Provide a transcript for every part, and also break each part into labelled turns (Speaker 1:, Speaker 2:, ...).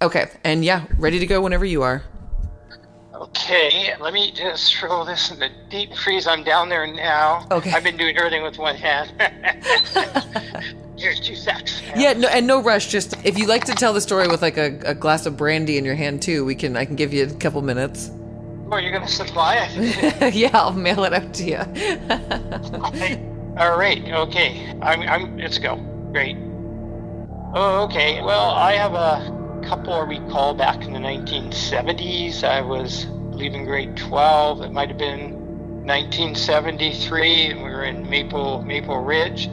Speaker 1: Okay, and yeah, ready to go whenever you are.
Speaker 2: Okay, let me just throw this in the deep freeze. I'm down there now.
Speaker 1: Okay.
Speaker 2: I've been doing everything with one hand. Here's two sacks.
Speaker 1: Yeah, no, and no rush. Just if you like to tell the story with like a, a glass of brandy in your hand too, we can. I can give you a couple minutes.
Speaker 2: Oh, you're gonna supply it?
Speaker 1: yeah, I'll mail it out to you.
Speaker 2: All right. Okay. I'm. I'm. Let's go. Great. Oh, okay. Well, I have a couple I recall back in the 1970s. I was leaving grade 12. It might have been 1973, and we were in Maple Maple Ridge.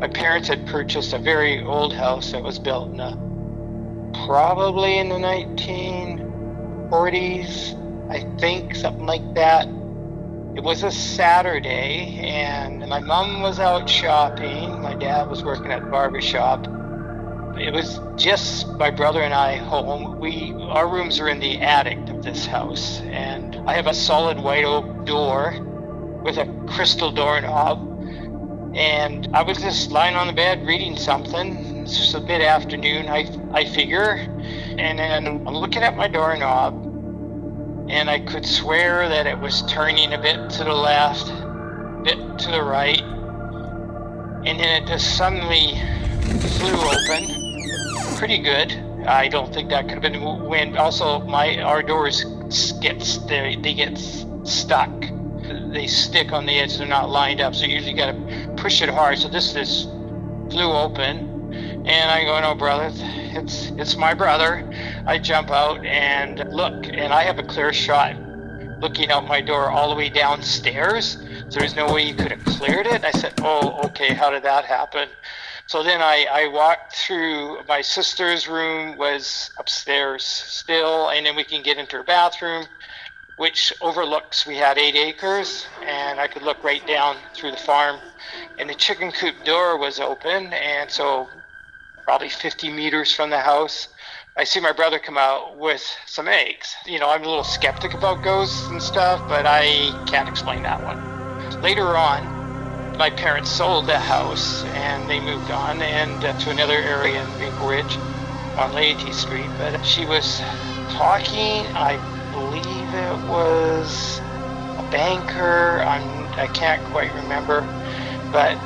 Speaker 2: My parents had purchased a very old house that was built in the probably in the 1940s, I think, something like that. It was a Saturday, and my mom was out shopping. My dad was working at a barber shop. It was just my brother and I home. We our rooms are in the attic of this house, and I have a solid white oak door with a crystal doorknob. And I was just lying on the bed reading something. It's just a bit afternoon, I I figure, and then I'm looking at my doorknob, and I could swear that it was turning a bit to the left, a bit to the right, and then it just suddenly flew open. Pretty good. I don't think that could have been when. Also, my our doors get they, they get stuck. They stick on the edge. They're not lined up, so you usually got to push it hard. So this just flew open, and I go, "No, brother, it's it's my brother." I jump out and look, and I have a clear shot looking out my door all the way downstairs. So there's no way you could have cleared it. I said, "Oh, okay. How did that happen?" So then I, I walked through my sister's room was upstairs still, and then we can get into her bathroom, which overlooks we had eight acres, and I could look right down through the farm. And the chicken coop door was open, and so probably 50 meters from the house, I see my brother come out with some eggs. You know, I'm a little skeptic about ghosts and stuff, but I can't explain that one. Later on, my parents sold the house and they moved on and uh, to another area in Maple Ridge on Laity Street. But she was talking, I believe it was a banker. I'm, I can't quite remember, but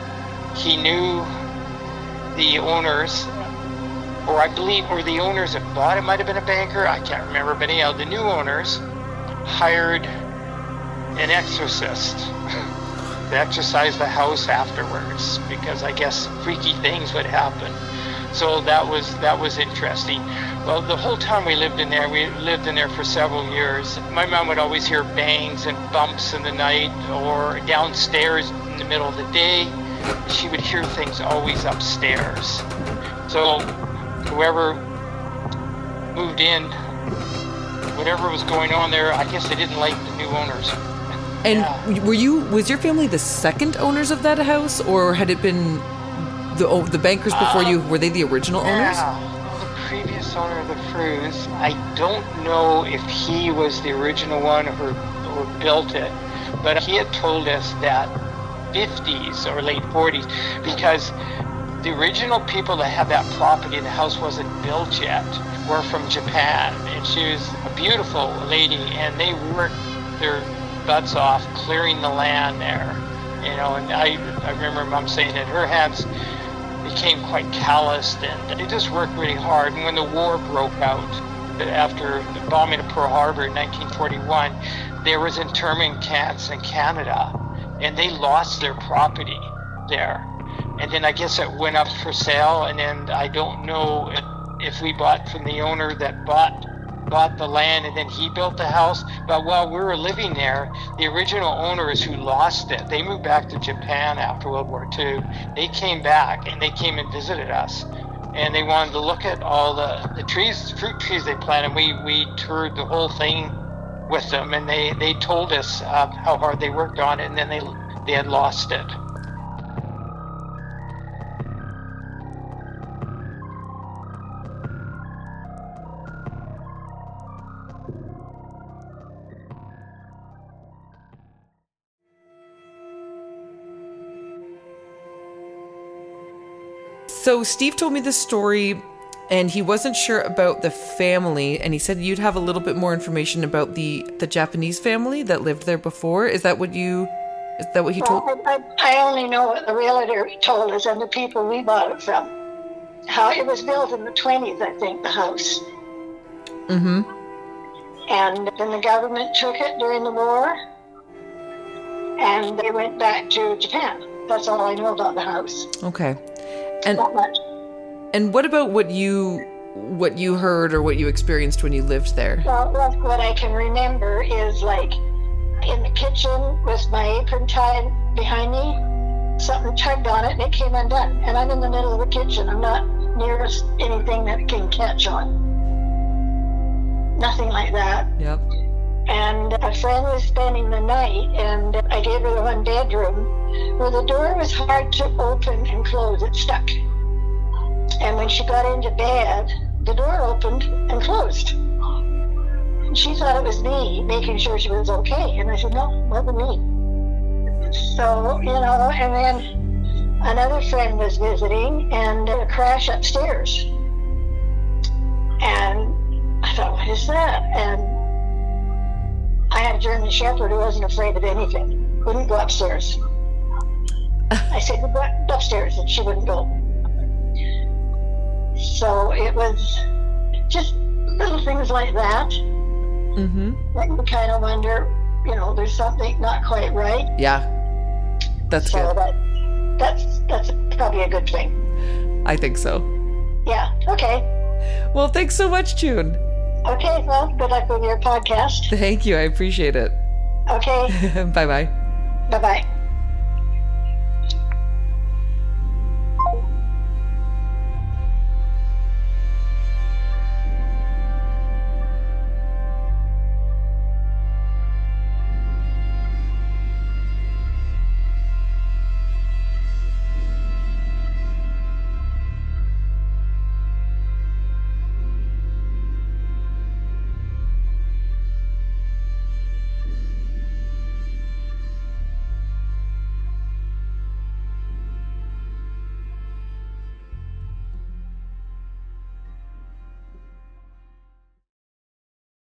Speaker 2: he knew the owners, or I believe, or the owners that bought it might have been a banker. I can't remember, but anyhow, the new owners hired an exorcist to exorcise the house afterwards because I guess freaky things would happen. So that was that was interesting. Well, the whole time we lived in there, we lived in there for several years. My mom would always hear bangs and bumps in the night or downstairs in the middle of the day. She would hear things always upstairs. So whoever moved in, whatever was going on there, I guess they didn't like the new owners.
Speaker 1: And
Speaker 2: Yeah.
Speaker 1: were you was your family the second owners of that house, or had it been the oh, the bankers before you? Uh, were they the original owners?
Speaker 2: Yeah, the previous owner of the Fruze, I don't know if he was the original one or, or built it, but he had told us that 50s or late 40s because the original people that had that property, the house wasn't built yet, were from Japan. And she was a beautiful lady, and they worked their butts off clearing the land there. You know, and I, I remember mom saying that her hands became quite calloused and they just worked really hard. And when the war broke out, after the bombing of Pearl Harbor in 1941, there was internment camps in Canada, and they lost their property there. And then I guess it went up for sale, and then I don't know if, if we bought from the owner that bought bought the land and then he built the house. But while we were living there, the original owners who lost it, they moved back to Japan after World War II. They came back and they came and visited us. And they wanted to look at all the, the trees, fruit trees they planted. We, we toured the whole thing with them and they, they told us uh, how hard they worked on it and then they, they had lost it.
Speaker 1: So Steve told me this story and he wasn't sure about the family and he said you'd have a little bit more information about the the Japanese family that lived there before. Is that what you is that what he told?
Speaker 3: Well, I, I only know what the realtor told us and the people we bought it from. How it was built in the 20s, I think, the house.
Speaker 1: Mm-hmm.
Speaker 3: And then the government took it during the war and they went back to Japan. That's all I know about the house.
Speaker 1: Okay. And and what about what you what you heard or what you experienced when you lived there?
Speaker 3: Well, what I can remember is like in the kitchen with my apron tied behind me, something tugged on it and it came undone. And I'm in the middle of the kitchen. I'm not near anything that it can catch on. Nothing like that.
Speaker 1: Yep.
Speaker 3: And a friend was spending the night, and I gave her the one bedroom where the door was hard to open and close. It stuck. And when she got into bed, the door opened and closed. She thought it was me making sure she was okay. And I said, no, it wasn't me. So, you know, and then another friend was visiting and a crash upstairs. And I thought, what is that? And had a German Shepherd who wasn't afraid of anything, wouldn't go upstairs. I said, go upstairs, and she wouldn't go. So it was just little things like that
Speaker 1: Mm-hmm.
Speaker 3: that you kind of wonder, you know, there's something not quite right.
Speaker 1: Yeah. That's
Speaker 3: so
Speaker 1: good.
Speaker 3: that that's that's probably a good thing.
Speaker 1: I think so.
Speaker 3: Yeah. Okay.
Speaker 1: Well, thanks so much, June.
Speaker 3: Okay. Well, good luck with your podcast.
Speaker 1: Thank you. I appreciate it.
Speaker 3: Okay.
Speaker 1: bye bye.
Speaker 3: bye bye.